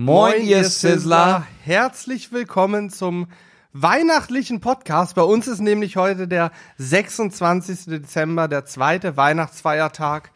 Moin, ihr Sizzler. Herzlich willkommen zum weihnachtlichen Podcast. Bei uns ist nämlich heute der 26. Dezember, der zweite Weihnachtsfeiertag.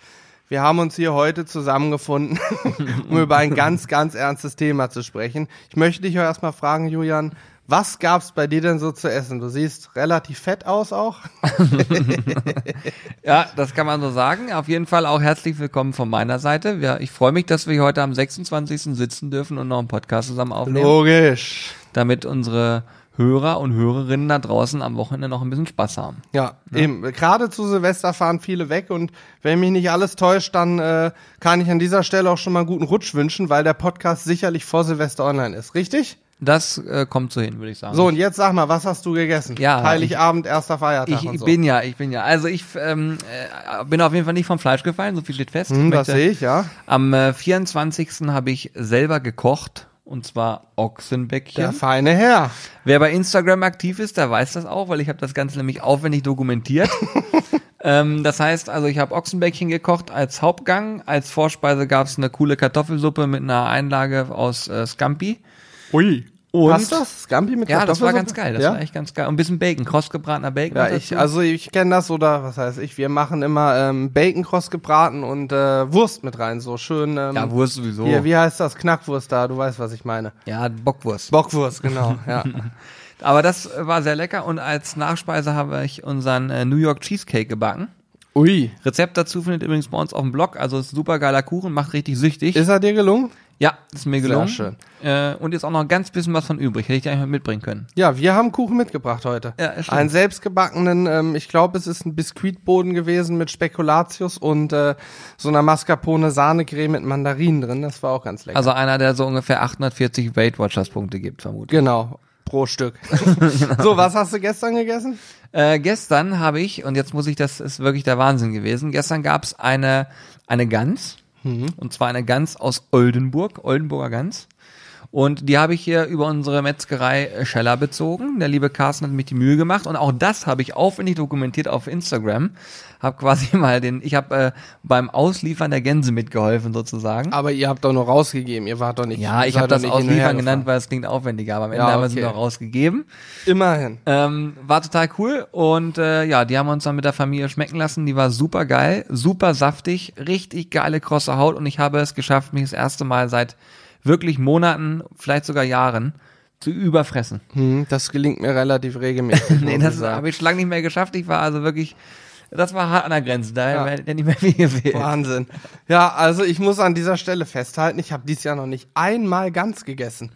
Wir haben uns hier heute zusammengefunden, um über ein ganz, ganz ernstes Thema zu sprechen. Ich möchte dich erstmal fragen, Julian, was gab's bei dir denn so zu essen? Du siehst relativ fett aus auch. ja, das kann man so sagen. Auf jeden Fall auch herzlich willkommen von meiner Seite. Ja, ich freue mich, dass wir heute am 26. sitzen dürfen und noch einen Podcast zusammen aufnehmen. Logisch. Damit unsere Hörer und Hörerinnen da draußen am Wochenende noch ein bisschen Spaß haben. Ja, ja. eben. Gerade zu Silvester fahren viele weg und wenn mich nicht alles täuscht, dann äh, kann ich an dieser Stelle auch schon mal einen guten Rutsch wünschen, weil der Podcast sicherlich vor Silvester online ist. Richtig? Das äh, kommt so hin, würde ich sagen. So, und jetzt sag mal, was hast du gegessen? Ja. Heiligabend, erster Feiertag. Ich und so. bin ja, ich bin ja. Also ich ähm, äh, bin auf jeden Fall nicht vom Fleisch gefallen, so viel steht fest. Hm, das sehe ich, ja. Am äh, 24. habe ich selber gekocht. Und zwar Ochsenbäckchen. Der feine Herr. Wer bei Instagram aktiv ist, der weiß das auch, weil ich habe das Ganze nämlich aufwendig dokumentiert. ähm, das heißt, also ich habe Ochsenbäckchen gekocht als Hauptgang. Als Vorspeise gab es eine coole Kartoffelsuppe mit einer Einlage aus äh, Scampi. Ui. Und Passt das? Scampi mit ja, das war ganz geil. Das ja? war echt ganz geil. Und ein bisschen Bacon, krossgebratener Bacon. Ja, ich, also ich kenne das oder was heißt ich, wir machen immer ähm, Bacon kross gebraten und äh, Wurst mit rein, so schön. Ähm, ja, Wurst sowieso. Hier, wie heißt das? Knackwurst da, du weißt, was ich meine. ja, Bockwurst. Bockwurst, genau, ja. Aber das war sehr lecker. Und als Nachspeise habe ich unseren äh, New York Cheesecake gebacken. Ui. Rezept dazu findet ihr übrigens bei uns auf dem Blog. Also ist super geiler Kuchen, macht richtig süchtig. Ist er dir gelungen? Ja, ist mir gelungen. schön. Äh, und ist auch noch ein ganz bisschen was von übrig. Hätte ich eigentlich mal mitbringen können. Ja, wir haben Kuchen mitgebracht heute. Ja, ist schön. Einen selbstgebackenen, ähm, ich glaube, es ist ein Biskuitboden gewesen mit Spekulatius und äh, so einer Mascarpone Sahnecreme mit Mandarinen drin. Das war auch ganz lecker. Also einer, der so ungefähr 840 Weight Watchers Punkte gibt, vermutlich. genau, pro Stück. So, was hast du gestern gegessen? Äh, gestern habe ich, und jetzt muss ich, das ist wirklich der Wahnsinn gewesen, gestern gab es eine, eine Gans, und zwar eine Gans aus Oldenburg, Oldenburger Gans. Und die habe ich hier über unsere Metzgerei äh, Scheller bezogen. Der liebe Carsten hat mich die Mühe gemacht und auch das habe ich aufwendig dokumentiert auf Instagram. Hab quasi mal den, ich habe äh, beim Ausliefern der Gänse mitgeholfen sozusagen. Aber ihr habt doch nur rausgegeben, ihr wart doch nicht. Ja, ich habe das Ausliefern genannt, weil es klingt aufwendiger, aber am Ende Ja, haben wir es okay. noch rausgegeben. Immerhin. Ähm, war total cool und äh, ja, die haben wir uns dann mit der Familie schmecken lassen. Die war super geil, super saftig, richtig geile krosse Haut und ich habe es geschafft, mich das erste Mal seit wirklich Monaten, vielleicht sogar Jahren zu überfressen. Hm, das gelingt mir relativ regelmäßig. Nee, das habe ich schon lange nicht mehr geschafft. Ich war also wirklich, das war hart an der Grenze. Da Ja. hätte nicht mehr viel gefehlt. Wahnsinn. Ja, also ich muss an dieser Stelle festhalten, ich habe dieses Jahr noch nicht einmal ganz gegessen.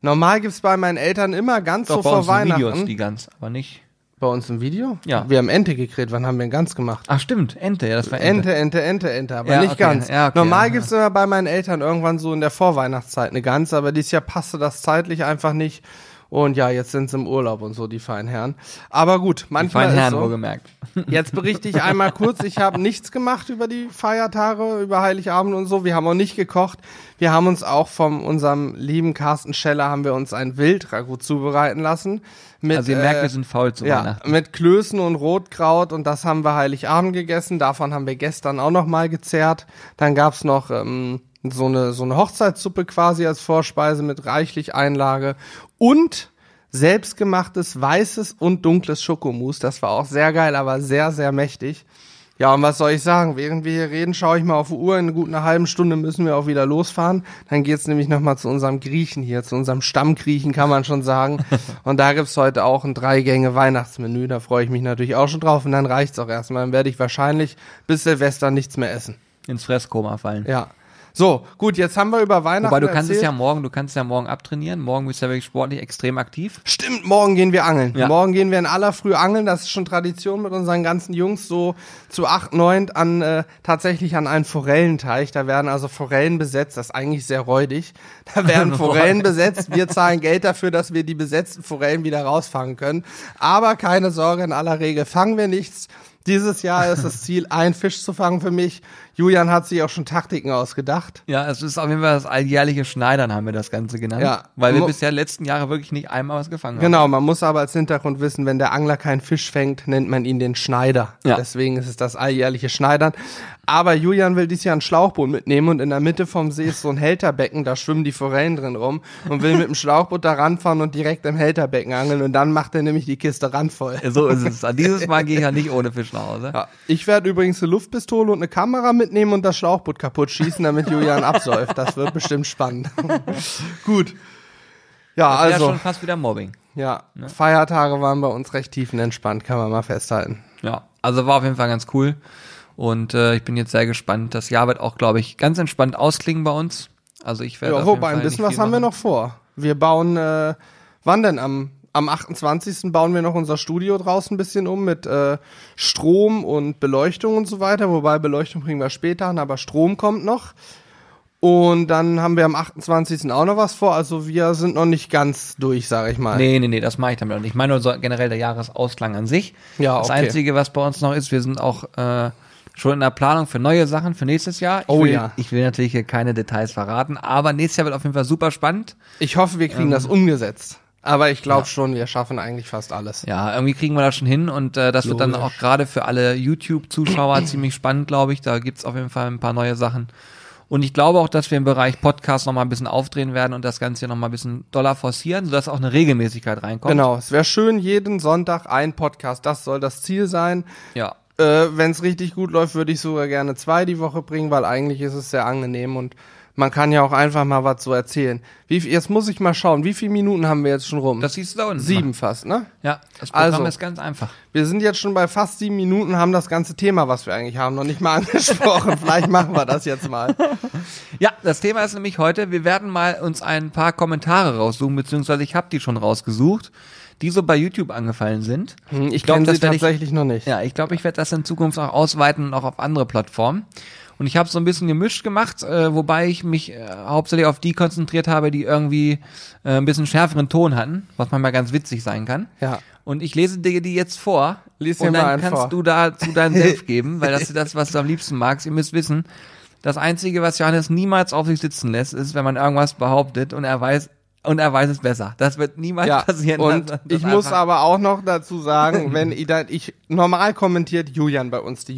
Normal gibt's bei meinen Eltern immer ganz Doch so bei vor uns Weihnachten. Videos die ganz, aber nicht. Bei uns im Video? Ja. Wir haben Ente gekriegt. Wann haben wir denn ganz gemacht? Ach stimmt, Ente, ja, das war Ente. Ente, Ente, Ente, Ente, aber Ja, nicht okay. ganz. Ja, okay, Normal ja. gibt's immer bei meinen Eltern irgendwann so in der Vorweihnachtszeit eine Gans, aber dieses Jahr passte das zeitlich einfach nicht. Und ja, jetzt sind sie im Urlaub und so, die feinen Herren. Aber gut, manchmal Fein ist Herren so. wohlgemerkt. Jetzt berichte ich einmal kurz, ich habe nichts gemacht über die Feiertage, über Heiligabend und so. Wir haben auch nicht gekocht. Wir haben uns auch von unserem lieben Carsten Scheller haben wir uns ein Wildragout zubereiten lassen. Mit, Also ihr merkt, wir sind faul zu ja, Weihnachten. mit Klößen und Rotkraut und das haben wir Heiligabend gegessen. Davon haben wir gestern auch noch mal gezehrt. Dann gab's noch ähm, so eine so eine Hochzeitssuppe quasi als Vorspeise mit reichlich Einlage und selbstgemachtes weißes und dunkles Schokomousse. Das war auch sehr geil, aber sehr sehr mächtig. Ja, und was soll ich sagen? Während wir hier reden, schaue ich mal auf die Uhr. In gut einer halben Stunde müssen wir auch wieder losfahren. Dann geht's nämlich nochmal zu unserem Griechen hier, zu unserem Stammgriechen, kann man schon sagen. Und da gibt's heute auch ein Drei-Gänge-Weihnachtsmenü. Da freue ich mich natürlich auch schon drauf. Und dann reicht's auch erstmal. Dann werde ich wahrscheinlich bis Silvester nichts mehr essen. Ins Fresskoma fallen. Ja. So, gut, jetzt haben wir über Weihnachten Wobei du kannst es erzählt. ja morgen, du kannst es ja morgen abtrainieren. Morgen bist du ja wirklich sportlich extrem aktiv. Stimmt, morgen gehen wir angeln. Ja. Morgen gehen wir in aller Früh angeln. Das ist schon Tradition mit unseren ganzen Jungs so zu acht, neun an äh, tatsächlich an einen Forellenteich. Da werden also Forellen besetzt. Das ist eigentlich sehr räudig. Da werden Forellen besetzt. Wir zahlen Geld dafür, dass wir die besetzten Forellen wieder rausfangen können. Aber keine Sorge, in aller Regel fangen wir nichts. Dieses Jahr ist das Ziel, einen Fisch zu fangen für mich. Julian hat sich auch schon Taktiken ausgedacht. Ja, es ist auf jeden Fall das alljährliche Schneidern, haben wir das Ganze genannt. Ja. Weil wir Mo- bisher letzten Jahre wirklich nicht einmal was gefangen haben. Genau, man muss aber als Hintergrund wissen, wenn der Angler keinen Fisch fängt, nennt man ihn den Schneider. Ja. Deswegen ist es das alljährliche Schneidern. Aber Julian will dieses Jahr ein Schlauchboot mitnehmen und in der Mitte vom See ist so ein Hälterbecken, da schwimmen die Forellen drin rum und will mit dem Schlauchboot da ranfahren und direkt im Hälterbecken angeln und dann macht er nämlich die Kiste randvoll. So ist es. Dieses Mal gehe ich ja nicht ohne Fisch nach Hause. Ja, ich werde übrigens eine Luftpistole und eine Kamera mitnehmen und das Schlauchboot kaputt schießen, damit Julian absäuft. Das wird bestimmt spannend. Gut. Ja, Das also, schon fast wieder Mobbing. ja, Feiertage waren bei uns recht tiefenentspannt, kann man mal festhalten. Ja, also war auf jeden Fall ganz cool. Und äh, ich bin jetzt sehr gespannt. Das Jahr wird auch, glaube ich, ganz entspannt ausklingen bei uns. Also ich werde. Ja, wobei, ein bisschen was haben wir noch vor. Wir bauen, äh, wann denn? Am, am 28. bauen wir noch unser Studio draußen ein bisschen um mit äh, Strom und Beleuchtung und so weiter. Wobei Beleuchtung bringen wir später an, aber Strom kommt noch. Und dann haben wir am 28. auch noch was vor. Also wir sind noch nicht ganz durch, sage ich mal. Nee, nee, nee, das mache ich damit auch nicht. Ich meine nur generell der Jahresausklang an sich. Ja, das okay. Einzige, was bei uns noch ist, wir sind auch äh, schon in der Planung für neue Sachen für nächstes Jahr. Ich Oh will, ja. Ich will natürlich hier keine Details verraten, aber nächstes Jahr wird auf jeden Fall super spannend. Ich hoffe, wir kriegen Ähm. das umgesetzt. Aber ich glaube schon, wir schaffen eigentlich fast alles. Ja, irgendwie kriegen wir das schon hin und äh, das wird dann Logisch. auch gerade für alle YouTube-Zuschauer ziemlich spannend, glaube ich. Da gibt's auf jeden Fall ein paar neue Sachen. Und ich glaube auch, dass wir im Bereich Podcast nochmal ein bisschen aufdrehen werden und das Ganze hier nochmal ein bisschen doller forcieren, sodass auch eine Regelmäßigkeit reinkommt. Genau, es wäre schön, jeden Sonntag ein Podcast. Das soll das Ziel sein. Ja. Äh, Wenn es richtig gut läuft, würde ich sogar gerne zwei die Woche bringen, weil eigentlich ist es sehr angenehm und man kann ja auch einfach mal was so erzählen. Wie, jetzt muss ich mal schauen, wie viele Minuten haben wir jetzt schon rum? Das siehst du da unten. sieben fast, ne? Ja, das Programm Also. ist ganz einfach. Wir sind jetzt schon bei fast sieben Minuten, haben das ganze Thema, was wir eigentlich haben, noch nicht mal angesprochen. Vielleicht machen wir das jetzt mal. Ja, das Thema ist nämlich heute, wir werden mal uns ein paar Kommentare raussuchen, beziehungsweise ich habe die schon rausgesucht, die so bei YouTube angefallen sind. Hm, Ich glaub, kenne das sie werd ich- tatsächlich noch nicht. Ja, ich glaube, ich werde das in Zukunft auch ausweiten und auch auf andere Plattformen. Und ich habe so ein bisschen gemischt gemacht, äh, wobei ich mich äh, hauptsächlich auf die konzentriert habe, die irgendwie äh, ein bisschen schärferen Ton hatten, was manchmal ganz witzig sein kann. Ja. Und ich lese dir die jetzt vor. Lies und dann kannst vor. du dazu deinen Senf geben, weil das ist das, was du am liebsten magst. Ihr müsst wissen, das Einzige, was Johannes niemals auf sich sitzen lässt, ist, wenn man irgendwas behauptet und er weiß, und er weiß es besser. Das wird niemals Ja, passieren. und dass- dass ich muss aber auch noch dazu sagen, wenn ich, ich normal kommentiert Julian bei uns die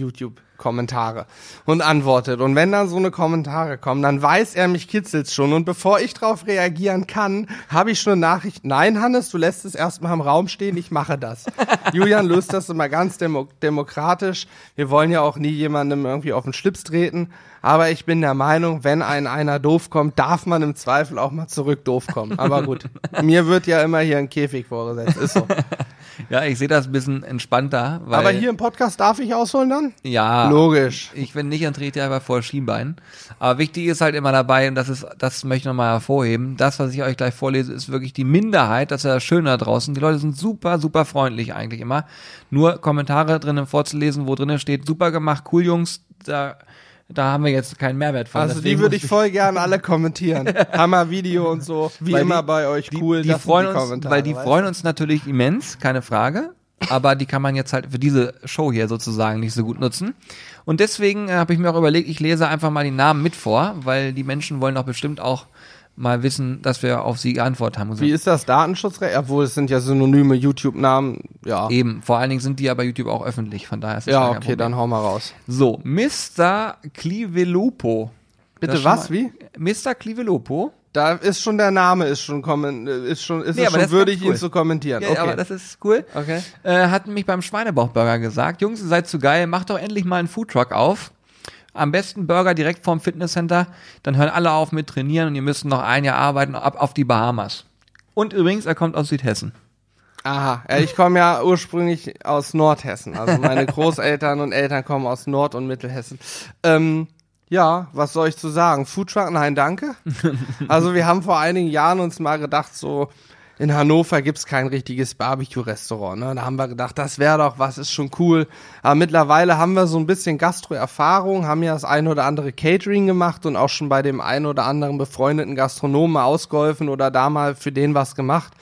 YouTube-Kommentare und antwortet. Und wenn dann so eine Kommentare kommen, dann weiß er, mich kitzelt schon. Und bevor ich darauf reagieren kann, habe ich schon eine Nachricht. Nein, Hannes, du lässt es erstmal im Raum stehen, ich mache das. Julian löst das immer ganz demo demokratisch. Wir wollen ja auch nie jemandem irgendwie auf den Schlips treten. Aber ich bin der Meinung, wenn ein einer doof kommt, darf man im Zweifel auch mal zurück doof kommen. Aber gut, mir wird ja immer hier ein Käfig vorgesetzt, ist so. Ja, ich sehe das ein bisschen entspannter. Weil, Aber hier im Podcast darf ich ausholen dann? ja, Logisch. Ich bin nicht, dann trete ich einfach vor Schienbein. Aber wichtig ist halt immer dabei, und das ist, das möchte ich nochmal hervorheben, das, was ich euch gleich vorlese, ist wirklich die Minderheit, das ist ja das Schöne da draußen. Die Leute sind super, super freundlich eigentlich immer. Nur Kommentare drinnen vorzulesen, wo drinnen steht, super gemacht, cool Jungs, da, da haben wir jetzt keinen Mehrwert von. Also die würde ich voll gern alle kommentieren. Hammer Video und so. Wie Weil immer die- bei euch cool. die sind freuen uns, Kommentare, weil die freuen du? uns natürlich immens, keine Frage. Aber die kann man jetzt halt für diese Show hier sozusagen nicht so gut nutzen. Und deswegen äh, habe ich mir auch überlegt, ich lese einfach mal die Namen mit vor, weil die Menschen wollen doch bestimmt auch mal wissen, dass wir auf sie geantwortet haben. Wie ist das Datenschutzrecht? Obwohl es sind ja synonyme YouTube-Namen. Ja. Eben, vor allen Dingen sind die ja bei YouTube auch öffentlich, von daher ist das Ja, okay, Problem. dann hau mal raus. So, Mr. Clivelopo. Bitte was? Wie? Mr. Clivelopo. Da ist schon der Name, ist schon kommen, ist schon, ist Nee, es schon würdig, cool. ihn zu kommentieren. Ja, okay. aber das ist cool. okay. äh, hat mich beim Schweinebauchburger gesagt, Jungs, ihr seid zu geil, macht doch endlich mal einen Foodtruck auf. Am besten Burger direkt vorm Fitnesscenter, dann hören alle auf mit trainieren und ihr müsst noch ein Jahr arbeiten, ab auf die Bahamas. Und übrigens, er kommt aus Südhessen. Aha, ja, ich komme ja ursprünglich aus Nordhessen. Also meine Großeltern und Eltern kommen aus Nord- und Mittelhessen. Ähm, ja, was soll ich zu sagen? Foodtruck, nein, danke. Also wir haben vor einigen Jahren uns mal gedacht, so in Hannover gibt's kein richtiges Barbecue-Restaurant. Ne? Da haben wir gedacht, das wäre doch was, ist schon cool. Aber mittlerweile haben wir so ein bisschen Gastro-Erfahrung, haben ja das ein oder andere Catering gemacht und auch schon bei dem ein oder anderen befreundeten Gastronomen ausgeholfen oder da mal für den was gemacht.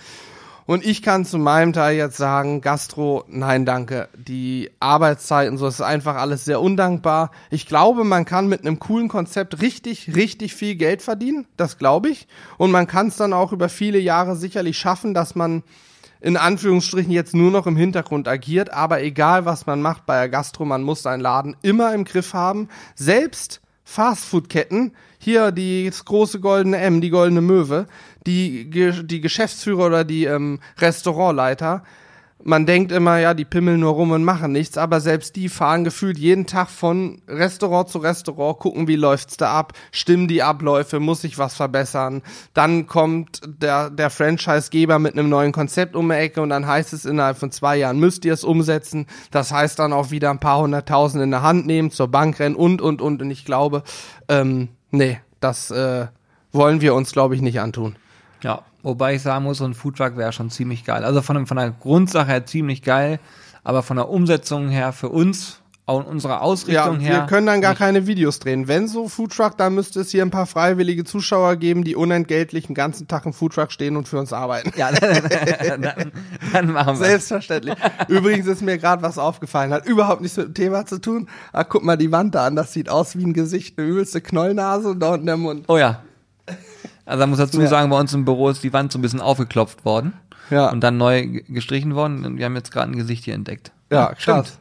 Und ich kann zu meinem Teil jetzt sagen, Gastro, nein, danke. Die Arbeitszeiten, so, das ist einfach alles sehr undankbar. Ich glaube, man kann mit einem coolen Konzept richtig, richtig viel Geld verdienen. Das glaube ich. Und man kann es dann auch über viele Jahre sicherlich schaffen, dass man in Anführungsstrichen jetzt nur noch im Hintergrund agiert. Aber egal, was man macht bei der Gastro, man muss seinen Laden immer im Griff haben. Selbst Fastfood-Ketten, hier die große goldene M, die goldene Möwe, die, die Geschäftsführer oder die ähm, Restaurantleiter, man denkt immer, ja, die pimmeln nur rum und machen nichts, aber selbst die fahren gefühlt jeden Tag von Restaurant zu Restaurant, gucken, wie läuft's da ab, stimmen die Abläufe, muss sich was verbessern. Dann kommt der, der Franchisegeber mit einem neuen Konzept um die Ecke und dann heißt es innerhalb von zwei Jahren müsst ihr es umsetzen. Das heißt dann auch wieder ein paar hunderttausend in der Hand nehmen, zur Bank rennen und, und, und. Und ich glaube, ähm, nee, das äh, wollen wir uns, glaube ich, nicht antun. Ja, wobei ich sagen muss, so ein Foodtruck wäre schon ziemlich geil. Also von, von der Grundsache her ziemlich geil, aber von der Umsetzung her für uns und unserer Ausrichtung ja, her. wir können dann gar keine Videos drehen. Wenn so Foodtruck, dann müsste es hier ein paar freiwillige Zuschauer geben, die unentgeltlich den ganzen Tag im Foodtruck stehen und für uns arbeiten. Ja, dann, dann machen wir Selbstverständlich. Übrigens ist mir gerade was aufgefallen, hat überhaupt nichts mit dem Thema zu tun. Ah, guck mal die Wand da an, das sieht aus wie ein Gesicht, eine übelste Knollnase und da unten der Mund. Oh ja, also man muss dazu Ja. sagen, bei uns im Büro ist die Wand so ein bisschen aufgeklopft worden Ja. und dann neu gestrichen worden und wir haben jetzt gerade ein Gesicht hier entdeckt. Ja, krass.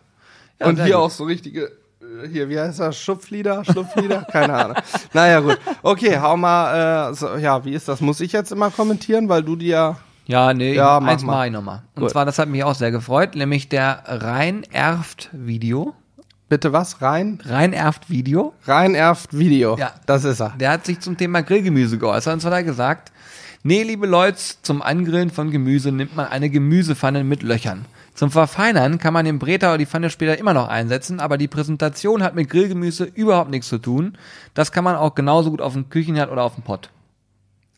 Ja, und hier gut. auch so richtige, äh, hier, wie heißt das? Schupflieder? Schlupflieder? Keine Ahnung. Naja, gut. Okay, hau mal, äh, so, ja, wie ist das? Muss ich jetzt immer kommentieren, weil du dir, Ja, nee, Ja, mach eins mal. mache ich nochmal. Und Gut. zwar, das hat mich auch sehr gefreut, nämlich der Rein-Erft-Video. Bitte was? Rein? Rein-Erft-Video. Rein erft Video. Ja. Das ist er. Der hat sich zum Thema Grillgemüse geäußert. Und zwar hat er gesagt, nee, liebe Leute, zum Angrillen von Gemüse nimmt man eine Gemüsepfanne mit Löchern. Zum Verfeinern kann man den Breter oder die Pfanne später immer noch einsetzen, aber die Präsentation hat mit Grillgemüse überhaupt nichts zu tun. Das kann man auch genauso gut auf dem Küchenherd oder auf dem Pott.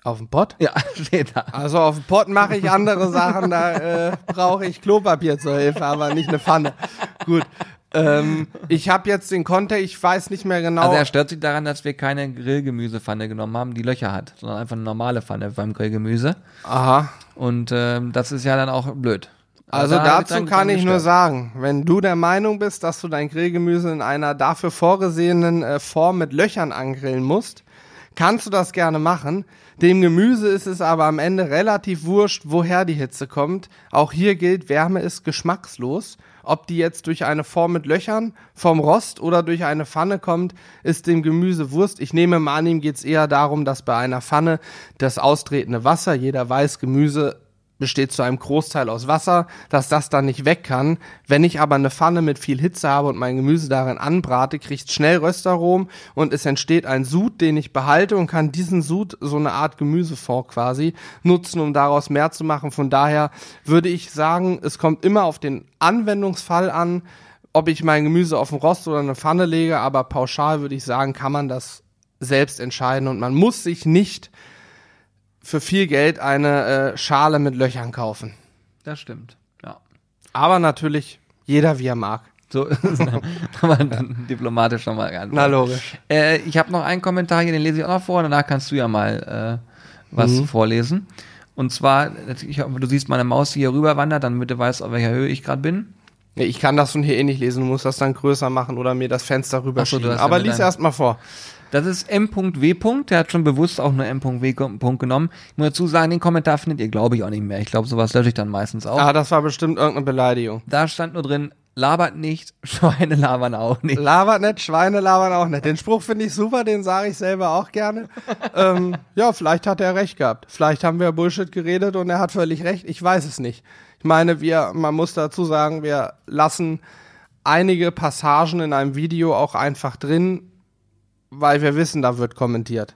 Auf dem Pott? Ja, steht da. Also auf dem Pott mache ich andere Sachen, da äh, brauche ich Klopapier zur Hilfe, aber nicht eine Pfanne. Gut. Ähm, ich habe jetzt den Kontext, ich weiß nicht mehr genau. Also er stört sich daran, dass wir keine Grillgemüsepfanne genommen haben, die Löcher hat, sondern einfach eine normale Pfanne beim Grillgemüse. Aha. Und ähm, das ist ja dann auch blöd. Also da dazu dran- kann ich nur gestört. sagen, wenn du der Meinung bist, dass du dein Grillgemüse in einer dafür vorgesehenen äh, Form mit Löchern angrillen musst, kannst du das gerne machen. Dem Gemüse ist es aber am Ende relativ wurscht, woher die Hitze kommt. Auch hier gilt, Wärme ist geschmackslos. Ob die jetzt durch eine Form mit Löchern, vom Rost oder durch eine Pfanne kommt, ist dem Gemüse Wurst. Ich nehme mal an, ihm geht es eher darum, dass bei einer Pfanne das austretende Wasser, jeder weiß, Gemüse besteht zu einem Großteil aus Wasser, dass das dann nicht weg kann. Wenn ich aber eine Pfanne mit viel Hitze habe und mein Gemüse darin anbrate, kriegt schnell Röstarom und es entsteht ein Sud, den ich behalte und kann diesen Sud, so eine Art Gemüsefond quasi, nutzen, um daraus mehr zu machen. Von daher würde ich sagen, es kommt immer auf den Anwendungsfall an, ob ich mein Gemüse auf den Rost oder eine Pfanne lege, aber pauschal würde ich sagen, kann man das selbst entscheiden und man muss sich nicht für viel Geld eine äh, Schale mit Löchern kaufen. Das stimmt. Ja. Aber natürlich jeder wie er mag. So ist es dann dann diplomatisch nochmal geantwortet. Na logisch. Äh, ich habe noch einen Kommentar hier, den lese ich auch noch vor, danach kannst du ja mal äh, was Mhm. vorlesen. Und zwar, ich du siehst meine Maus, die hier rüber wandert, damit du weißt, auf welcher Höhe ich gerade bin. Nee, ich kann das von hier eh nicht lesen, du musst das dann größer machen oder mir das Fenster rüber so, ja Aber mit lies erst mal vor. Das ist M.W. Der hat schon bewusst auch nur M.W. Genommen. Ich muss dazu sagen, den Kommentar findet ihr, glaube ich, auch nicht mehr. Ich glaube, sowas lösche ich dann meistens auch. Ah, das war bestimmt irgendeine Beleidigung. Da stand nur drin, labert nicht, Schweine labern auch nicht. Labert nicht, Schweine labern auch nicht. Den Spruch finde ich super, den sage ich selber auch gerne. ähm, ja, vielleicht hat er recht gehabt. Vielleicht haben wir Bullshit geredet und er hat völlig recht. Ich weiß es nicht. Ich meine, wir, man muss dazu sagen, wir lassen einige Passagen in einem Video auch einfach drin, weil wir wissen, da wird kommentiert.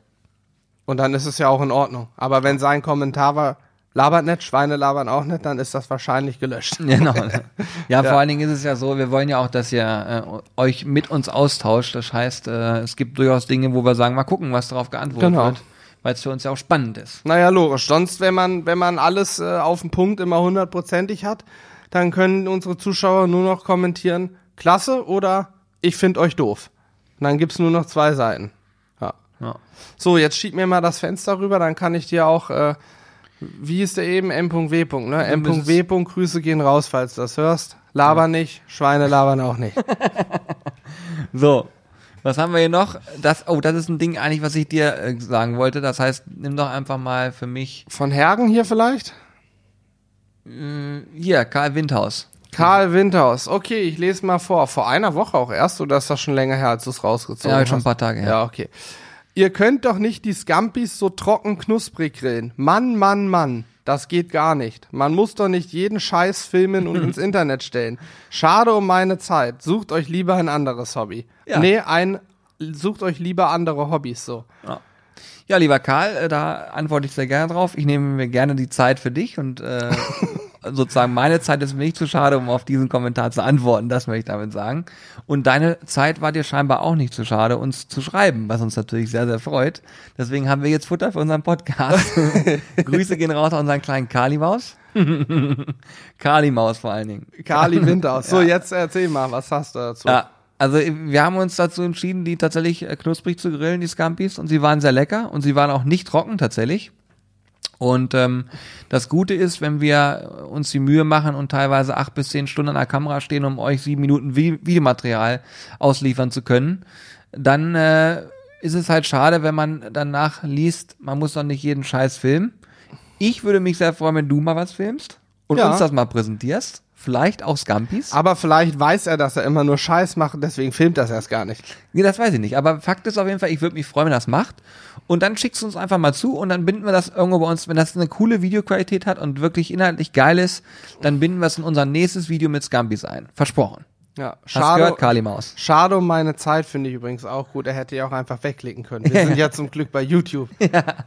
Und dann ist es ja auch in Ordnung. Aber wenn sein Kommentar war, labert nicht, Schweine labern auch nicht, dann ist das wahrscheinlich gelöscht. Genau. Ja, vor allen Dingen ist es ja so, wir wollen ja auch, dass ihr äh, euch mit uns austauscht. Das heißt, äh, es gibt durchaus Dinge, wo wir sagen, mal gucken, was darauf geantwortet Genau. wird, weil es für uns ja auch spannend ist. Naja, logisch. Sonst, wenn man, wenn man alles äh, auf den Punkt immer hundertprozentig hat, dann können unsere Zuschauer nur noch kommentieren, klasse oder ich finde euch doof. Und dann gibt's nur noch zwei Seiten. Ja. Ja. So, jetzt schieb mir mal das Fenster rüber, dann kann ich dir auch äh, Wie ist der eben? M.W. Ne? M.W. Grüße gehen raus, falls du das hörst. Laber nicht, Schweine labern auch nicht. So, was haben wir hier noch? Das, oh, das ist ein Ding eigentlich, was ich dir äh, sagen wollte. Das heißt, nimm doch einfach mal für mich Von Hergen hier vielleicht? hier Karl Windhaus. Karl Windhaus. Okay, ich lese mal vor. Vor einer Woche auch erst oder ist das schon länger her, als du es rausgezogen Ja, hast? schon ein paar Tage her. Ja, okay. Ihr könnt doch nicht die Scampis so trocken knusprig grillen. Mann, Mann, Mann. Das geht gar nicht. Man muss doch nicht jeden Scheiß filmen und ins Internet stellen. Schade um meine Zeit. Sucht euch lieber ein anderes Hobby. Ja. Nee, ein, sucht euch lieber andere Hobbys so. Ja, lieber Karl, äh, da antworte ich sehr gerne drauf. Ich nehme mir gerne die Zeit für dich und äh, sozusagen meine Zeit ist mir nicht zu schade, um auf diesen Kommentar zu antworten. Das möchte ich damit sagen. Und deine Zeit war dir scheinbar auch nicht zu schade, uns zu schreiben, was uns natürlich sehr, sehr freut. Deswegen haben wir jetzt Futter für unseren Podcast. Grüße gehen raus an unseren kleinen Kali-Maus. Kali-Maus vor allen Dingen. Kali Windhaus. So, jetzt erzähl mal, was hast du dazu? Ja, also wir haben uns dazu entschieden, die tatsächlich äh, knusprig zu grillen, die Scampis, und sie waren sehr lecker und sie waren auch nicht trocken tatsächlich. Und ähm, das Gute ist, wenn wir uns die Mühe machen und teilweise acht bis zehn Stunden an der Kamera stehen, um euch sieben Minuten Vi- Videomaterial ausliefern zu können, dann äh, ist es halt schade, wenn man danach liest, man muss doch nicht jeden Scheiß filmen. Ich würde mich sehr freuen, wenn du mal was filmst und Ja. uns das mal präsentierst. Vielleicht auch Scampis. Aber vielleicht weiß er, dass er immer nur Scheiß macht, deswegen filmt das erst gar nicht. Nee, das weiß ich nicht. Aber Fakt ist auf jeden Fall, ich würde mich freuen, wenn das macht. Und dann schickst du uns einfach mal zu und dann binden wir das irgendwo bei uns, wenn das eine coole Videoqualität hat und wirklich inhaltlich geil ist, dann binden wir es in unser nächstes Video mit Scampis ein. Versprochen. Ja, schade. gehört, Kali Maus. Schade um meine Zeit finde ich übrigens auch gut. Er hätte ja auch einfach wegklicken können. Wir sind ja zum Glück bei YouTube.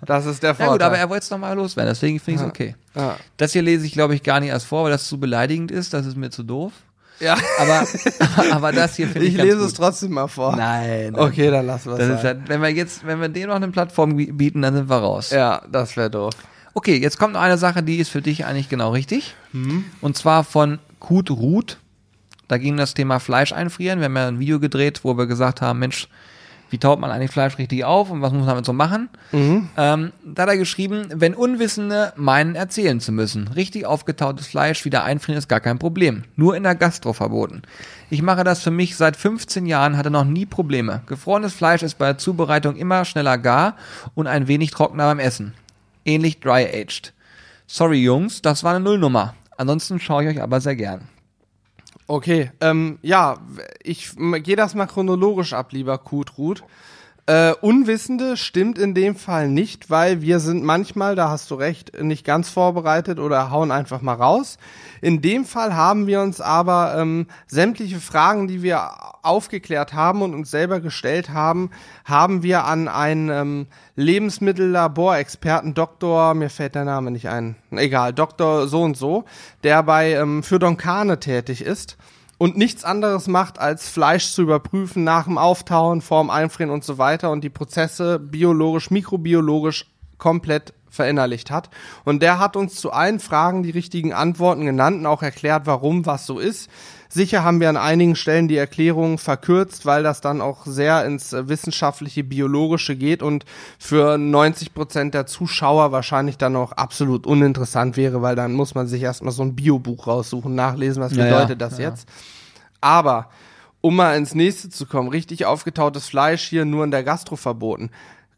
Das ist der Ja Vorteil. gut, aber er wollte es nochmal loswerden, deswegen finde ich es okay. ja. Das hier lese ich, glaube ich, gar nicht erst vor, weil das zu beleidigend ist, das ist mir zu doof. ja. Aber, aber das hier finde ich, Ich lese gut. es trotzdem mal vor. Nein. nein. Okay, dann lassen wir es. halt, wenn wir jetzt, wenn wir dem noch eine Plattform bieten, dann sind wir raus. Ja, das wäre doof. Okay, jetzt kommt noch eine Sache, die ist für dich eigentlich genau richtig. Mhm. Und zwar von Kut Ruth. Da ging das Thema Fleisch einfrieren. Wir haben ja ein Video gedreht, wo wir gesagt haben, Mensch, wie taut man eigentlich Fleisch richtig auf und was muss man damit so machen? Mhm. Ähm, da hat er geschrieben, wenn Unwissende meinen, erzählen zu müssen. Richtig aufgetautes Fleisch wieder einfrieren ist gar kein Problem. Nur in der Gastro verboten. Ich mache das für mich seit 15 Jahren, hatte noch nie Probleme. Gefrorenes Fleisch ist bei der Zubereitung immer schneller gar und ein wenig trockener beim Essen. Ähnlich dry-aged. Sorry Jungs, das war eine Nullnummer. Ansonsten schaue ich euch aber sehr gern. Okay, ähm, ja, ich gehe das mal chronologisch ab, lieber Kutrut. Äh, Unwissende stimmt in dem Fall nicht, weil wir sind manchmal, da hast du recht, nicht ganz vorbereitet oder hauen einfach mal raus. In dem Fall haben wir uns aber ähm, sämtliche Fragen, die wir aufgeklärt haben und uns selber gestellt haben, haben wir an einen ähm, Lebensmittellaborexperten, Doktor, mir fällt der Name nicht ein, egal, Doktor so und so, der bei ähm, für Donkane tätig ist und nichts anderes macht, als Fleisch zu überprüfen nach dem Auftauen, vorm Einfrieren und so weiter und die Prozesse biologisch, mikrobiologisch komplett verinnerlicht hat. Und der hat uns zu allen Fragen die richtigen Antworten genannt und auch erklärt, warum was so ist. Sicher haben wir an einigen Stellen die Erklärung verkürzt, weil das dann auch sehr ins wissenschaftliche, biologische geht und für 90 Prozent der Zuschauer wahrscheinlich dann auch absolut uninteressant wäre, weil dann muss man sich erstmal so ein Biobuch raussuchen, nachlesen, was Ja, ja, bedeutet das jetzt. Aber um mal ins nächste zu kommen, richtig aufgetautes Fleisch hier nur in der Gastro verboten.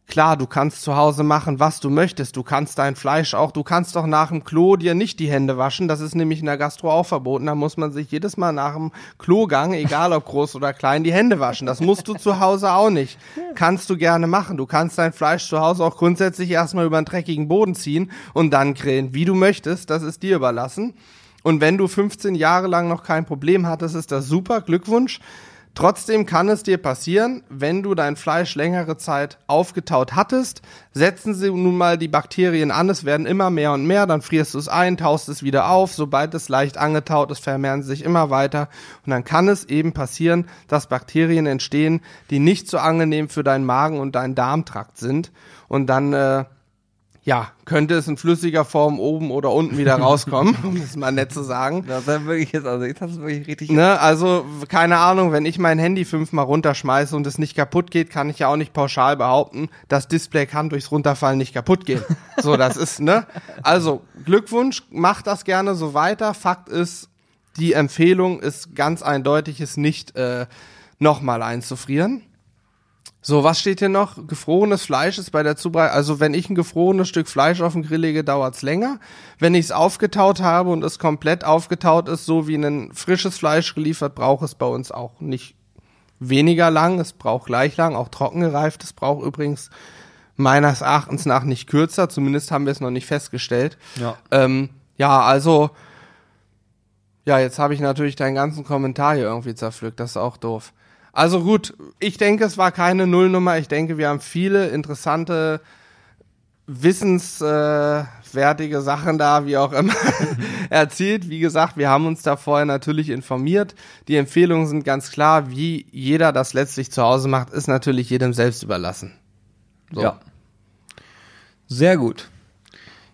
Klar, du kannst zu Hause machen, was du möchtest. Du kannst dein Fleisch auch, du kannst doch nach dem Klo dir nicht die Hände waschen. Das ist nämlich in der Gastro auch verboten. Da muss man sich jedes Mal nach dem Klogang, egal ob groß oder klein, die Hände waschen. Das musst du zu Hause auch nicht. Kannst du gerne machen. Du kannst dein Fleisch zu Hause auch grundsätzlich erstmal über einen dreckigen Boden ziehen und dann grillen, wie du möchtest. Das ist dir überlassen. Und wenn du 15 Jahre lang noch kein Problem hattest, ist das super. Glückwunsch. Trotzdem kann es dir passieren, wenn du dein Fleisch längere Zeit aufgetaut hattest, setzen sie nun mal die Bakterien an, es werden immer mehr und mehr, dann frierst du es ein, taust es wieder auf, sobald es leicht angetaut ist, vermehren sie sich immer weiter und dann kann es eben passieren, dass Bakterien entstehen, die nicht so angenehm für deinen Magen und deinen Darmtrakt sind und dann äh, ja, könnte es in flüssiger Form oben oder unten wieder rauskommen, um es mal nett zu sagen. Das ist wirklich jetzt, also jetzt hast du wirklich richtig. Ne, also, keine Ahnung, wenn ich mein Handy fünfmal runterschmeiße und es nicht kaputt geht, kann ich ja auch nicht pauschal behaupten, das Display kann durchs Runterfallen nicht kaputt gehen. so, das ist, ne? Also, Glückwunsch, macht das gerne so weiter. Fakt ist, die Empfehlung ist ganz eindeutig, es nicht äh, nochmal einzufrieren. So, was steht hier noch? Gefrorenes Fleisch ist bei der Zubereitung. Also, wenn ich ein gefrorenes Stück Fleisch auf den Grill lege, dauert's länger. Wenn ich es aufgetaut habe und es komplett aufgetaut ist, so wie ein frisches Fleisch geliefert, braucht es bei uns auch nicht weniger lang. Es braucht gleich lang, auch trocken gereift. Es braucht übrigens meines Erachtens nach nicht kürzer. Zumindest haben wir es noch nicht festgestellt. Ja. Ähm, ja, also. Ja, jetzt habe ich natürlich deinen ganzen Kommentar hier irgendwie zerpflückt. Das ist auch doof. Also gut, ich denke, es war keine Nullnummer. Ich denke, wir haben viele interessante, wissenswertige Sachen da, wie auch immer, erzählt. Wie gesagt, wir haben uns da vorher natürlich informiert. Die Empfehlungen sind ganz klar. Wie jeder das letztlich zu Hause macht, ist natürlich jedem selbst überlassen. So. Ja. Sehr gut.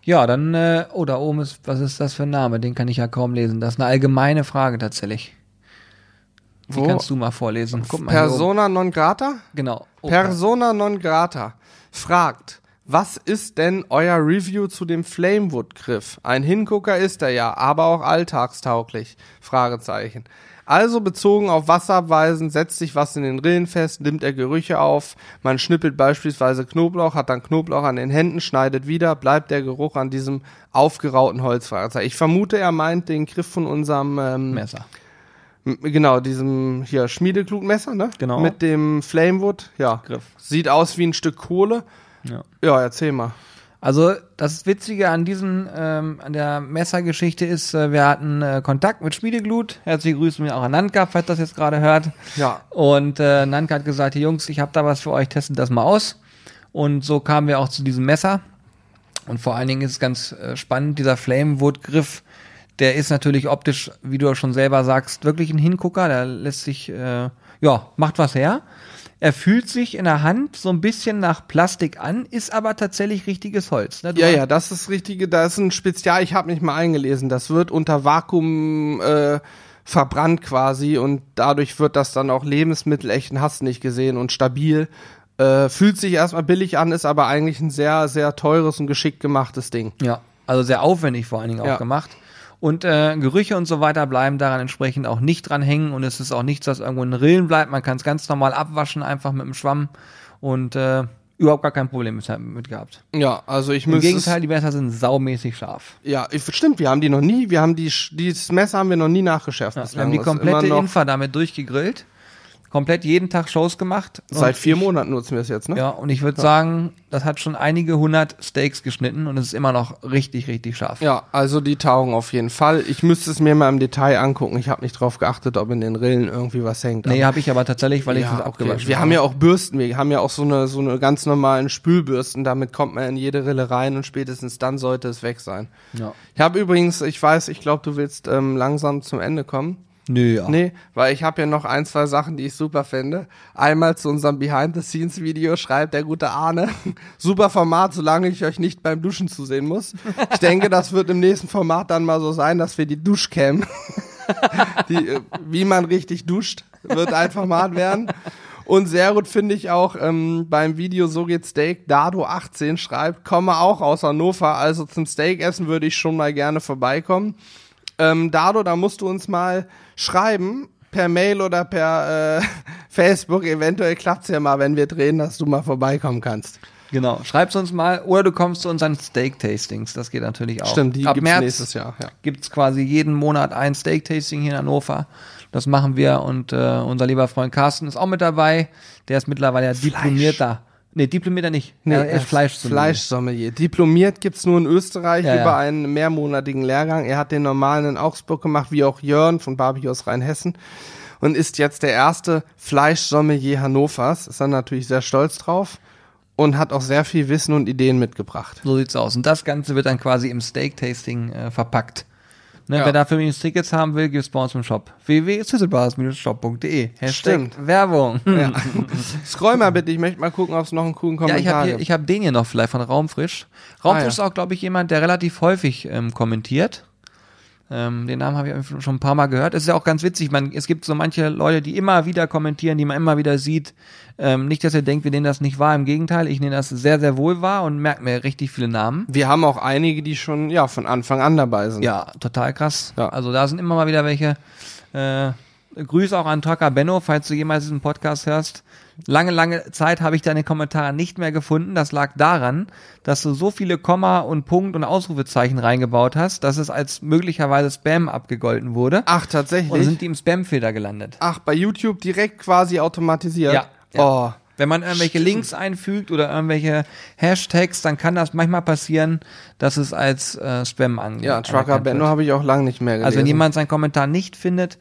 Ja, dann, äh, oh, da oben ist, was ist das für ein Name? Den kann ich ja kaum lesen. Das ist eine allgemeine Frage tatsächlich. Die Wo? kannst du mal vorlesen. Guck mal. Persona non grata? Genau. Oh, Persona non grata fragt, was ist denn euer Review zu dem Flamewood-Griff? Ein Hingucker ist er ja, aber auch alltagstauglich? Fragezeichen. Also bezogen auf Wasserabweisen setzt sich was in den Rillen fest, nimmt er Gerüche auf. Man schnippelt beispielsweise Knoblauch, hat dann Knoblauch an den Händen, schneidet wieder, bleibt der Geruch an diesem aufgerauten Holz. Ich vermute, er meint den Griff von unserem ähm, Messer. Genau, diesem hier Schmiedeklugmesser, ne? Genau. Mit dem Flamewood, ja. Griff. Sieht aus wie ein Stück Kohle. Ja. Ja, erzähl mal. Also das Witzige an diesen, ähm, an der Messergeschichte ist, äh, wir hatten äh, Kontakt mit Schmiedeglut. Herzliche Grüße mir auch an Nanka, falls das jetzt gerade hört. Ja. Und äh, Nanka hat gesagt, "Hey, Jungs, ich habe da was für euch, testet das mal aus. Und so kamen wir auch zu diesem Messer. Und vor allen Dingen ist es ganz äh, spannend, dieser Flamewood-Griff, der ist natürlich optisch, wie du auch schon selber sagst, wirklich ein Hingucker. Der lässt sich, äh, ja, macht was her. Er fühlt sich in der Hand so ein bisschen nach Plastik an, ist aber tatsächlich richtiges Holz. Ne? Ja, ja, das ist richtige, da ist ein Spezial, ich habe mich mal eingelesen, das wird unter Vakuum äh, verbrannt quasi und dadurch wird das dann auch lebensmittelechten hast nicht gesehen und stabil. Äh, fühlt sich erstmal billig an, ist aber eigentlich ein sehr, sehr teures und geschickt gemachtes Ding. Ja, also sehr aufwendig vor allen Dingen auch Ja. gemacht. Und äh, Gerüche und so weiter bleiben daran entsprechend auch nicht dran hängen und es ist auch nichts, was irgendwo in Rillen bleibt. Man kann es ganz normal abwaschen, einfach mit dem Schwamm und äh, überhaupt gar kein Problem mit, mit gehabt. Ja, also ich Im müsste. Gegenteil, die Messer sind saumäßig scharf. Ja, ich, stimmt, wir haben die noch nie, wir haben die, dieses Messer haben wir noch nie nachgeschärft. Ja, wir haben die komplette Infa damit durchgegrillt. Komplett jeden Tag Shows gemacht. Seit vier ich- Monaten nutzen wir es jetzt, ne? Ja, und ich würde sagen, das hat schon einige hundert Steaks geschnitten und es ist immer noch richtig, richtig scharf. Ja, also die taugen auf jeden Fall. Ich müsste es mir mal im Detail angucken. Ich habe nicht drauf geachtet, ob in den Rillen irgendwie was hängt. Nee, habe ich aber tatsächlich, weil ich ja, das okay. abgewaschen Wir haben ja auch Bürsten. Wir haben ja auch so eine, so eine ganz normalen Spülbürsten. Damit kommt man in jede Rille rein und spätestens dann sollte es weg sein. Ja. Ich habe übrigens, ich weiß, ich glaube, du willst ähm, langsam zum Ende kommen. Nö, ja. Nee, weil ich habe ja noch ein, zwei Sachen, die ich super finde. Einmal zu unserem Behind-the-Scenes-Video schreibt der gute Arne, super Format, solange ich euch nicht beim Duschen zusehen muss. Ich denke, das wird im nächsten Format dann mal so sein, dass wir die Duschcam, die, äh, wie man richtig duscht, wird ein Format werden. Und sehr gut finde ich auch ähm, beim Video So geht Steak, Dado18 schreibt, komme auch aus Hannover, also zum Steakessen würde ich schon mal gerne vorbeikommen. Ähm, Dado, da musst du uns mal schreiben, per Mail oder per äh, Facebook. Eventuell klappt's ja mal, wenn wir drehen, dass du mal vorbeikommen kannst. Genau. Schreib's uns mal oder du kommst zu unseren Steak-Tastings. Das geht natürlich auch. Stimmt, die Ab gibt's März nächstes Jahr. Ja. gibt's quasi jeden Monat ein Steak-Tasting hier in Hannover. Das machen wir und äh, unser lieber Freund Carsten ist auch mit dabei. Der ist mittlerweile ja diplomierter. Nee, diplomierter nicht. er ist Fleischsommelier. Fleischsommelier. Diplomiert gibt's nur in Österreich Ja, ja. über einen mehrmonatigen Lehrgang. Er hat den normalen in Augsburg gemacht, wie auch Jörn von Barbie aus Rheinhessen. Und ist jetzt der erste Fleischsommelier Hannovers. Ist er natürlich sehr stolz drauf. Und hat auch sehr viel Wissen und Ideen mitgebracht. So sieht's aus. Und das Ganze wird dann quasi im Steak-Tasting äh, verpackt. Ne, Ja. Wer dafür übrigens Tickets haben will, gibt's bei uns im Shop. www.sizzlebars-shop.de. Hashtag Stimmt. Werbung. Ja. Scroll mal bitte, ich möchte mal gucken, ob es noch einen coolen Ja, Kommentar ich habe gibt. ich hab den hier noch vielleicht von Raumfrisch. Raumfrisch Ah, ja. ist auch, glaube ich, jemand, der relativ häufig ähm, kommentiert. Ähm, den Namen habe ich schon ein paar Mal gehört. Es ist ja auch ganz witzig, man, es gibt so manche Leute, die immer wieder kommentieren, die man immer wieder sieht. Ähm, nicht, dass ihr denkt, wir nehmen das nicht wahr, im Gegenteil, ich nehme das sehr, sehr wohl wahr und merke mir richtig viele Namen. Wir haben auch einige, die schon ja von Anfang an dabei sind. Ja, total krass. Ja. Also da sind immer mal wieder welche. Äh, Grüße auch an Tucker Benno, falls du jemals diesen Podcast hörst. Lange, lange Zeit habe ich deine Kommentare nicht mehr gefunden. Das lag daran, dass du so viele Komma und Punkt und Ausrufezeichen reingebaut hast, dass es als möglicherweise Spam abgegolten wurde. Ach, Und tatsächlich. sind die im Spam-Filter gelandet. Ach, bei YouTube direkt quasi automatisiert. Ja, ja. Oh. Wenn man irgendwelche Links einfügt oder irgendwelche Hashtags, dann kann das manchmal passieren, dass es als äh, Spam angeht. Ja, Trucker Benno habe ich auch lange nicht mehr gelesen. Also wenn jemand seinen Kommentar nicht findet,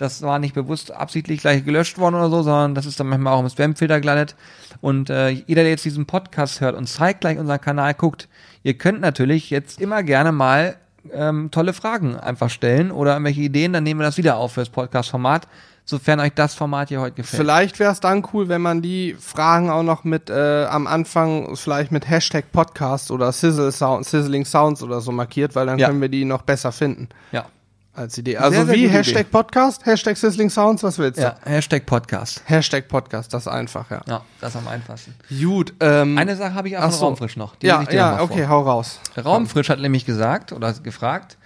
das war nicht bewusst absichtlich gleich gelöscht worden oder so, sondern das ist dann manchmal auch im Spam-Filter gelandet. Und äh, jeder, der jetzt diesen Podcast hört und zeitgleich unseren Kanal guckt, ihr könnt natürlich jetzt immer gerne mal ähm, tolle Fragen einfach stellen oder irgendwelche Ideen, dann nehmen wir das wieder auf fürs Podcast-Format, sofern euch das Format hier heute gefällt. Vielleicht wäre es dann cool, wenn man die Fragen auch noch mit äh, am Anfang vielleicht mit Hashtag Podcast oder Sizzle Sound, Sizzling Sounds oder so markiert, weil dann Ja. können wir die noch besser finden Ja. Als Idee. Also sehr wie gute Hashtag Idee. Podcast, Hashtag Sizzling Sounds, was willst du? Ja, Hashtag Podcast. Hashtag Podcast, das ist einfach, ja. Ja, das am einfachsten. Gut, ähm, Eine Sache habe ich auch von so. Raumfrisch noch. Die ja, ja, vor. okay, hau raus. Raumfrisch hat nämlich gesagt oder gefragt,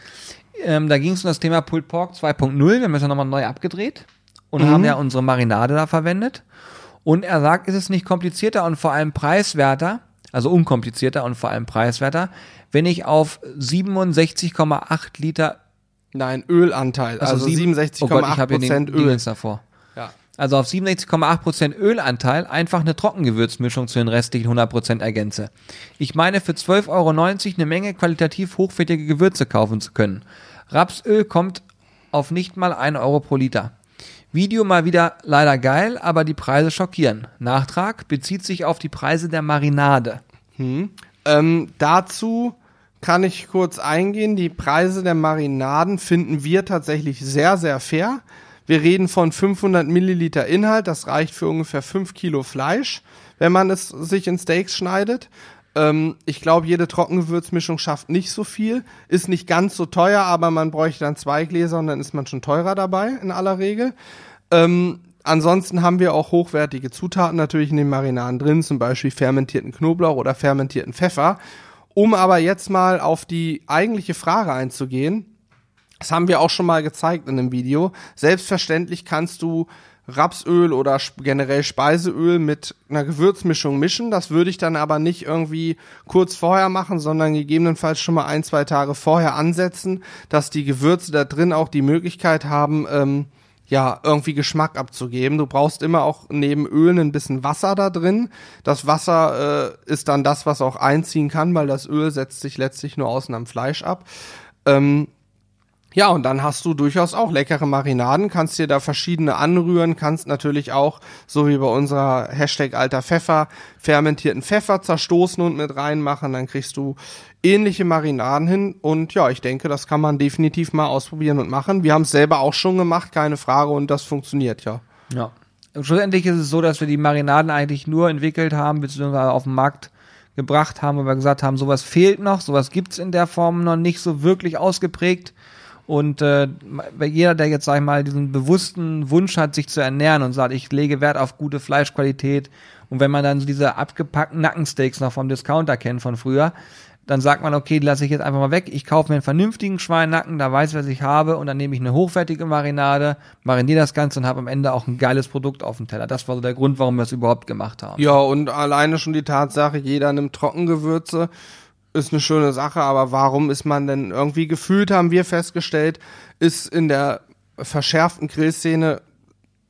ähm, da ging es um das Thema Pulled Pork 2.0. Wir haben es ja nochmal neu abgedreht und Mhm. haben ja unsere Marinade da verwendet. Und er sagt, ist es nicht komplizierter und vor allem preiswerter, also unkomplizierter und vor allem preiswerter, wenn ich auf 67,8 Liter, Nein, Ölanteil, also, sieben- 67,8 oh Gott, Prozent den Öl. Dingens davor. Ja. Also auf 67,8% Ölanteil einfach eine Trockengewürzmischung zu den restlichen 100% ergänze. Ich meine, für 12,90 Euro eine Menge qualitativ hochwertige Gewürze kaufen zu können. Rapsöl kommt auf nicht mal 1 Euro pro Liter. Video mal wieder leider geil, aber die Preise schockieren. Nachtrag bezieht sich auf die Preise der Marinade. Ähm, dazu kann ich kurz eingehen. Die Preise der Marinaden finden wir tatsächlich sehr, sehr fair. Wir reden von 500 Milliliter Inhalt. Das reicht für ungefähr 5 Kilo Fleisch, wenn man es sich in Steaks schneidet. Ähm, ich glaube, jede Trockengewürzmischung schafft nicht so viel. Ist nicht ganz so teuer, aber man bräuchte dann zwei Gläser und dann ist man schon teurer dabei in aller Regel. Ähm, ansonsten haben wir auch hochwertige Zutaten natürlich in den Marinaden drin, zum Beispiel fermentierten Knoblauch oder fermentierten Pfeffer. Um aber jetzt mal auf die eigentliche Frage einzugehen, das haben wir auch schon mal gezeigt in einem Video. Selbstverständlich kannst du Rapsöl oder generell Speiseöl mit einer Gewürzmischung mischen. Das würde ich dann aber nicht irgendwie kurz vorher machen, sondern gegebenenfalls schon mal ein, zwei Tage vorher ansetzen, dass die Gewürze da drin auch die Möglichkeit haben, ähm, ja, irgendwie Geschmack abzugeben. Du brauchst immer auch neben Öl ein bisschen Wasser da drin. Das Wasser äh, ist dann das, was auch einziehen kann, weil das Öl setzt sich letztlich nur außen am Fleisch ab. Ähm, ja, und dann hast du durchaus auch leckere Marinaden, kannst dir da verschiedene anrühren, kannst natürlich auch, so wie bei unserer Hashtag alter Pfeffer, fermentierten Pfeffer zerstoßen und mit reinmachen, dann kriegst du ähnliche Marinaden hin und ja, ich denke, das kann man definitiv mal ausprobieren und machen. Wir haben es selber auch schon gemacht, keine Frage, und das funktioniert ja. Ja. Schlussendlich ist es so, dass wir die Marinaden eigentlich nur entwickelt haben, beziehungsweise auf den Markt gebracht haben, weil wir gesagt haben, sowas fehlt noch, sowas gibt's in der Form noch nicht so wirklich ausgeprägt. Und äh, jeder, der jetzt, sag ich mal, diesen bewussten Wunsch hat, sich zu ernähren und sagt, ich lege Wert auf gute Fleischqualität und wenn man dann so diese abgepackten Nackensteaks noch vom Discounter kennt von früher, dann sagt man, okay, die lasse ich jetzt einfach mal weg. Ich kaufe mir einen vernünftigen Schweinnacken, da weiß ich, was ich habe und dann nehme ich eine hochwertige Marinade, mariniere das Ganze und habe am Ende auch ein geiles Produkt auf dem Teller. Das war so der Grund, warum wir es überhaupt gemacht haben. Ja, und alleine schon die Tatsache, jeder nimmt Trockengewürze, ist eine schöne Sache, aber warum ist man denn irgendwie gefühlt, haben wir festgestellt, ist in der verschärften Grillszene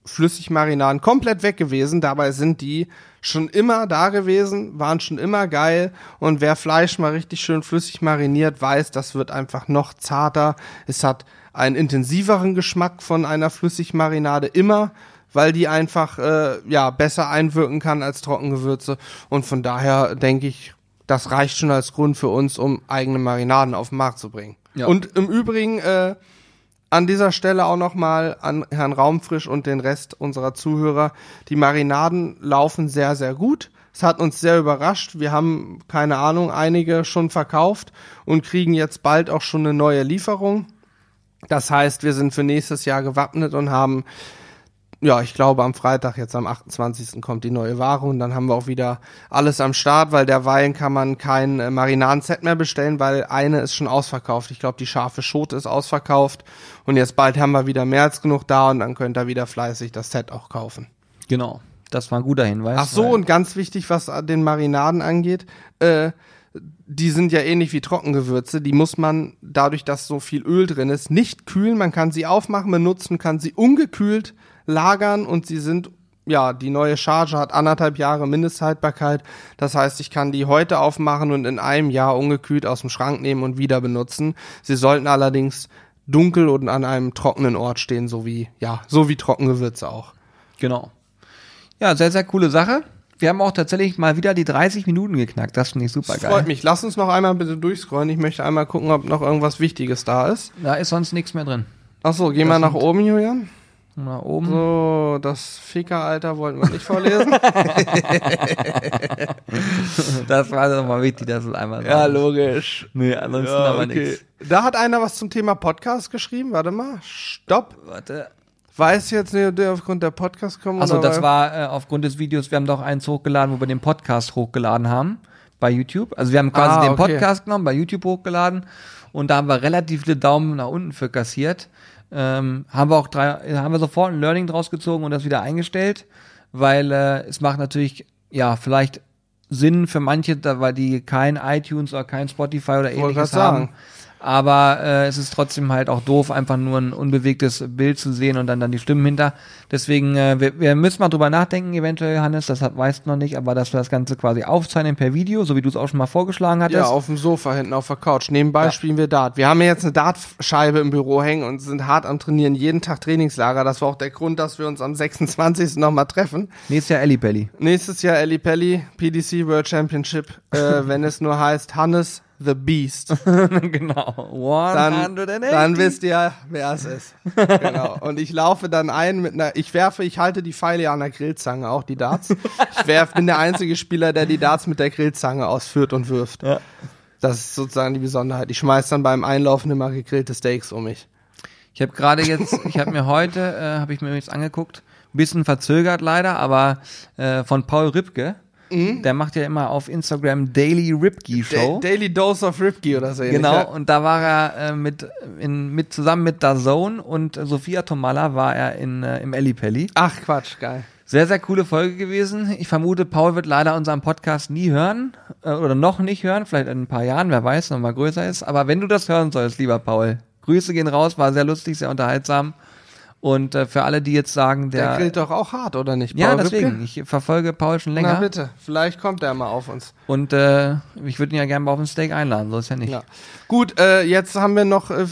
Flüssigmarinaden komplett weg gewesen. Dabei sind die schon immer da gewesen, waren schon immer geil. Und wer Fleisch mal richtig schön flüssig mariniert, weiß, das wird einfach noch zarter. Es hat einen intensiveren Geschmack von einer Flüssigmarinade immer, weil die einfach äh, ja besser einwirken kann als Trockengewürze. Und von daher denke ich, das reicht schon als Grund für uns, um eigene Marinaden auf den Markt zu bringen. Ja. Und im Übrigen äh, an dieser Stelle auch nochmal an Herrn Raumfrisch und den Rest unserer Zuhörer. Die Marinaden laufen sehr, sehr gut. Es hat uns sehr überrascht. Wir haben, keine Ahnung, einige schon verkauft und kriegen jetzt bald auch schon eine neue Lieferung. Das heißt, wir sind für nächstes Jahr gewappnet und haben ja, ich glaube, am Freitag, jetzt am 28. kommt die neue Ware und dann haben wir auch wieder alles am Start, weil derweilen kann man kein äh, Marinaden-Set mehr bestellen, weil eine ist schon ausverkauft. Ich glaube, die scharfe Schote ist ausverkauft und jetzt bald haben wir wieder mehr als genug da und dann könnt ihr wieder fleißig das Set auch kaufen. Genau, das war ein guter Hinweis. Ach so, und ganz wichtig, was den Marinaden angeht, äh, die sind ja ähnlich wie Trockengewürze. Die muss man, dadurch, dass so viel Öl drin ist, nicht kühlen. Man kann sie aufmachen, benutzen, kann sie ungekühlt lagern und sie sind ja, die neue Charge hat anderthalb Jahre Mindesthaltbarkeit. Das heißt, ich kann die heute aufmachen und in einem Jahr ungekühlt aus dem Schrank nehmen und wieder benutzen. Sie sollten allerdings dunkel und an einem trockenen Ort stehen, so wie, ja, so wie Trockengewürze auch. Genau. Ja, sehr, sehr coole Sache. Wir haben auch tatsächlich mal wieder die 30 Minuten geknackt. Das finde ich super das geil. Freut mich. Lass uns noch einmal bitte durchscrollen. Ich möchte einmal gucken, ob noch irgendwas Wichtiges da ist. Da ist sonst nichts mehr drin. Achso, gehen wir nach oben, Julian. Nach oben. So, das Ficker-Alter wollten wir nicht vorlesen. das war doch mal wichtig, dass es einmal Ja, logisch. Nee, ansonsten ja, aber okay. nichts. Da hat einer was zum Thema Podcast geschrieben. Warte mal. Stopp. Warte. Weiß jetzt nicht, der aufgrund der Podcast kommen Also das war äh, aufgrund des Videos, wir haben doch eins hochgeladen, wo wir den Podcast hochgeladen haben bei YouTube. Also wir haben quasi ah, okay. den Podcast genommen, bei YouTube hochgeladen und da haben wir relativ viele Daumen nach unten für kassiert. Ähm, haben wir auch drei, haben wir sofort ein Learning draus gezogen und das wieder eingestellt, weil äh, es macht natürlich, ja, vielleicht Sinn für manche, da, weil die kein iTunes oder kein Spotify oder ähnliches haben. Sagen aber äh, es ist trotzdem halt auch doof, einfach nur ein unbewegtes Bild zu sehen und dann dann die Stimmen hinter. Deswegen, äh, wir, wir müssen mal drüber nachdenken, eventuell, Hannes, das hat, weißt du noch nicht, aber dass wir das Ganze quasi aufzeichnen per Video, so wie du es auch schon mal vorgeschlagen hattest. Ja, auf dem Sofa hinten auf der Couch. Nebenbei ja. spielen wir Dart. Wir haben ja jetzt eine Dartscheibe im Büro hängen und sind hart am Trainieren, jeden Tag Trainingslager. Das war auch der Grund, dass wir uns am 26. nochmal treffen. Nächstes Jahr Ellie Pelli. Nächstes Jahr Ellie Pelli, PDC World Championship, äh, wenn es nur heißt Hannes the Beast. genau. Dann, dann wisst ihr, wer es ist. genau. Und ich laufe dann ein mit einer, ich werfe, ich halte die Pfeile an der Grillzange, auch die Darts. Ich werf, bin der einzige Spieler, der die Darts mit der Grillzange ausführt und wirft. Ja. Das ist sozusagen die Besonderheit. Ich schmeiß dann beim Einlaufen immer gegrillte Steaks um mich. Ich habe gerade jetzt, ich habe mir heute, äh, habe ich mir jetzt angeguckt, bisschen verzögert leider, aber äh, von Paul Ripke, Mhm. Der macht ja immer auf Instagram Daily Ripkey Show. Da Daily Dose of Ripkey oder so. Genau, ähnlich, und da war er äh, mit, in, mit zusammen mit Dazone und äh, Sophia Tomalla war er in, äh, im Ellipelli. Ach Quatsch, geil. Sehr, sehr coole Folge gewesen. Ich vermute, Paul wird leider unseren Podcast nie hören äh, oder noch nicht hören, vielleicht in ein paar Jahren, wer weiß, noch mal größer ist. Aber wenn du das hören sollst, lieber Paul, Grüße gehen raus, war sehr lustig, sehr unterhaltsam. Und äh, für alle, die jetzt sagen, der. Der grillt doch auch hart, oder nicht? Paul ja, deswegen. Ripke? Ich verfolge Paul schon länger. Na bitte, vielleicht kommt er mal auf uns. Und äh, ich würde ihn ja gerne mal auf ein Steak einladen, so ist ja nicht. Ja. Gut, äh, jetzt haben wir noch, äh,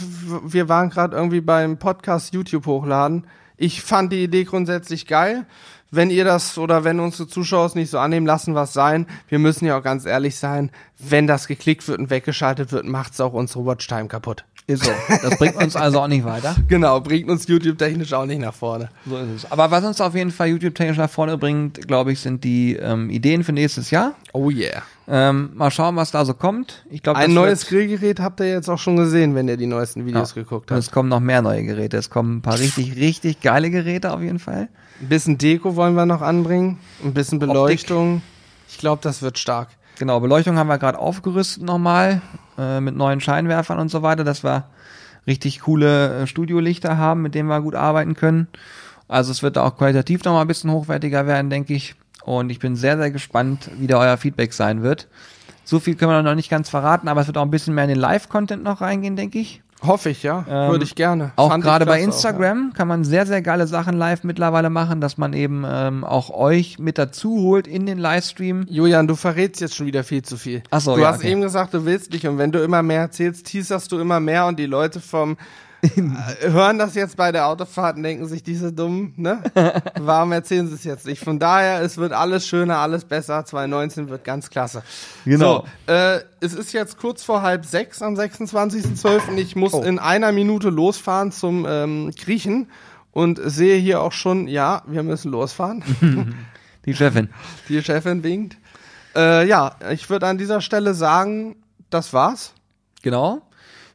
wir waren gerade irgendwie beim Podcast YouTube hochladen. Ich fand die Idee grundsätzlich geil. Wenn ihr das oder wenn unsere Zuschauer es nicht so annehmen, lassen was sein. Wir müssen ja auch ganz ehrlich sein, wenn das geklickt wird und weggeschaltet wird, macht es auch unsere Watchtime kaputt. Ist so. Das bringt uns also auch nicht weiter. Genau, bringt uns YouTube-technisch auch nicht nach vorne. So ist es. Aber was uns auf jeden Fall YouTube-technisch nach vorne bringt, glaube ich, sind die ähm, Ideen für nächstes Jahr. Oh yeah. Ähm, mal schauen, was da so kommt. Ich glaub, Ein neues Grillgerät habt ihr jetzt auch schon gesehen, wenn ihr die neuesten Videos ja. geguckt habt. Und es kommen noch mehr neue Geräte. Es kommen ein paar richtig, richtig geile Geräte auf jeden Fall. Ein bisschen Deko wollen wir noch anbringen. Ein bisschen Beleuchtung. Optik. Ich glaube, das wird stark. Genau, Beleuchtung haben wir gerade aufgerüstet nochmal äh, mit neuen Scheinwerfern und so weiter, dass wir richtig coole äh, Studiolichter haben, mit denen wir gut arbeiten können. Also es wird auch qualitativ nochmal ein bisschen hochwertiger werden, denke ich. Und ich bin sehr, sehr gespannt, wie da euer Feedback sein wird. So viel können wir noch nicht ganz verraten, aber es wird auch ein bisschen mehr in den Live-Content noch reingehen, denke ich. Hoffe ich, ja. Ähm, Würde ich gerne. Auch gerade bei Instagram auch, ja. kann man sehr, sehr geile Sachen live mittlerweile machen, dass man eben ähm, auch euch mit dazu holt in den Livestream. Julian, du verrätst jetzt schon wieder viel zu viel. Ach so, du ja, hast okay. eben gesagt, du willst nicht und wenn du immer mehr erzählst, teaserst du immer mehr und die Leute vom hören das jetzt bei der Autofahrt und denken sich, diese dummen, ne? Warum erzählen sie es jetzt nicht? Von daher, es wird alles schöner, alles besser. 2019 wird ganz klasse. Genau. So, äh, es ist jetzt kurz vor halb sechs am 26.12. Ich muss Oh. in einer Minute losfahren zum ähm, Griechen und sehe hier auch schon, ja, wir müssen losfahren. Die Chefin. Die Chefin winkt. Äh, ja, ich würde an dieser Stelle sagen, das war's. Genau.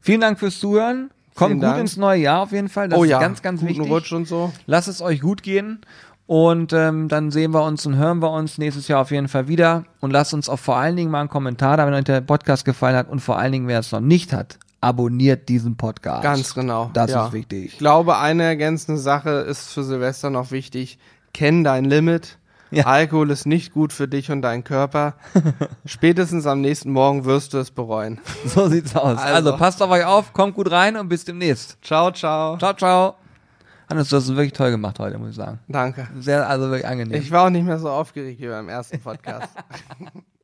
Vielen Dank fürs Zuhören. Kommt gut Dank. ins neue Jahr auf jeden Fall. Das oh ist ja, ganz, ganz guten wichtig. Rutsch und so. Lasst es euch gut gehen. Und ähm, dann sehen wir uns und hören wir uns nächstes Jahr auf jeden Fall wieder. Und lasst uns auch vor allen Dingen mal einen Kommentar da, wenn euch der Podcast gefallen hat. Und vor allen Dingen, wer es noch nicht hat, abonniert diesen Podcast. Ganz genau. Das ja. ist wichtig. Ich glaube, eine ergänzende Sache ist für Silvester noch wichtig. Kenn dein Limit. Ja. Alkohol ist nicht gut für dich und deinen Körper. Spätestens am nächsten Morgen wirst du es bereuen. So sieht's aus. Also. Also. passt auf euch auf, kommt gut rein und bis demnächst. Ciao, ciao. Ciao, ciao. Hannes, du hast es wirklich toll gemacht heute, muss ich sagen. Danke. Sehr, also wirklich angenehm. Ich war auch nicht mehr so aufgeregt wie beim ersten Podcast.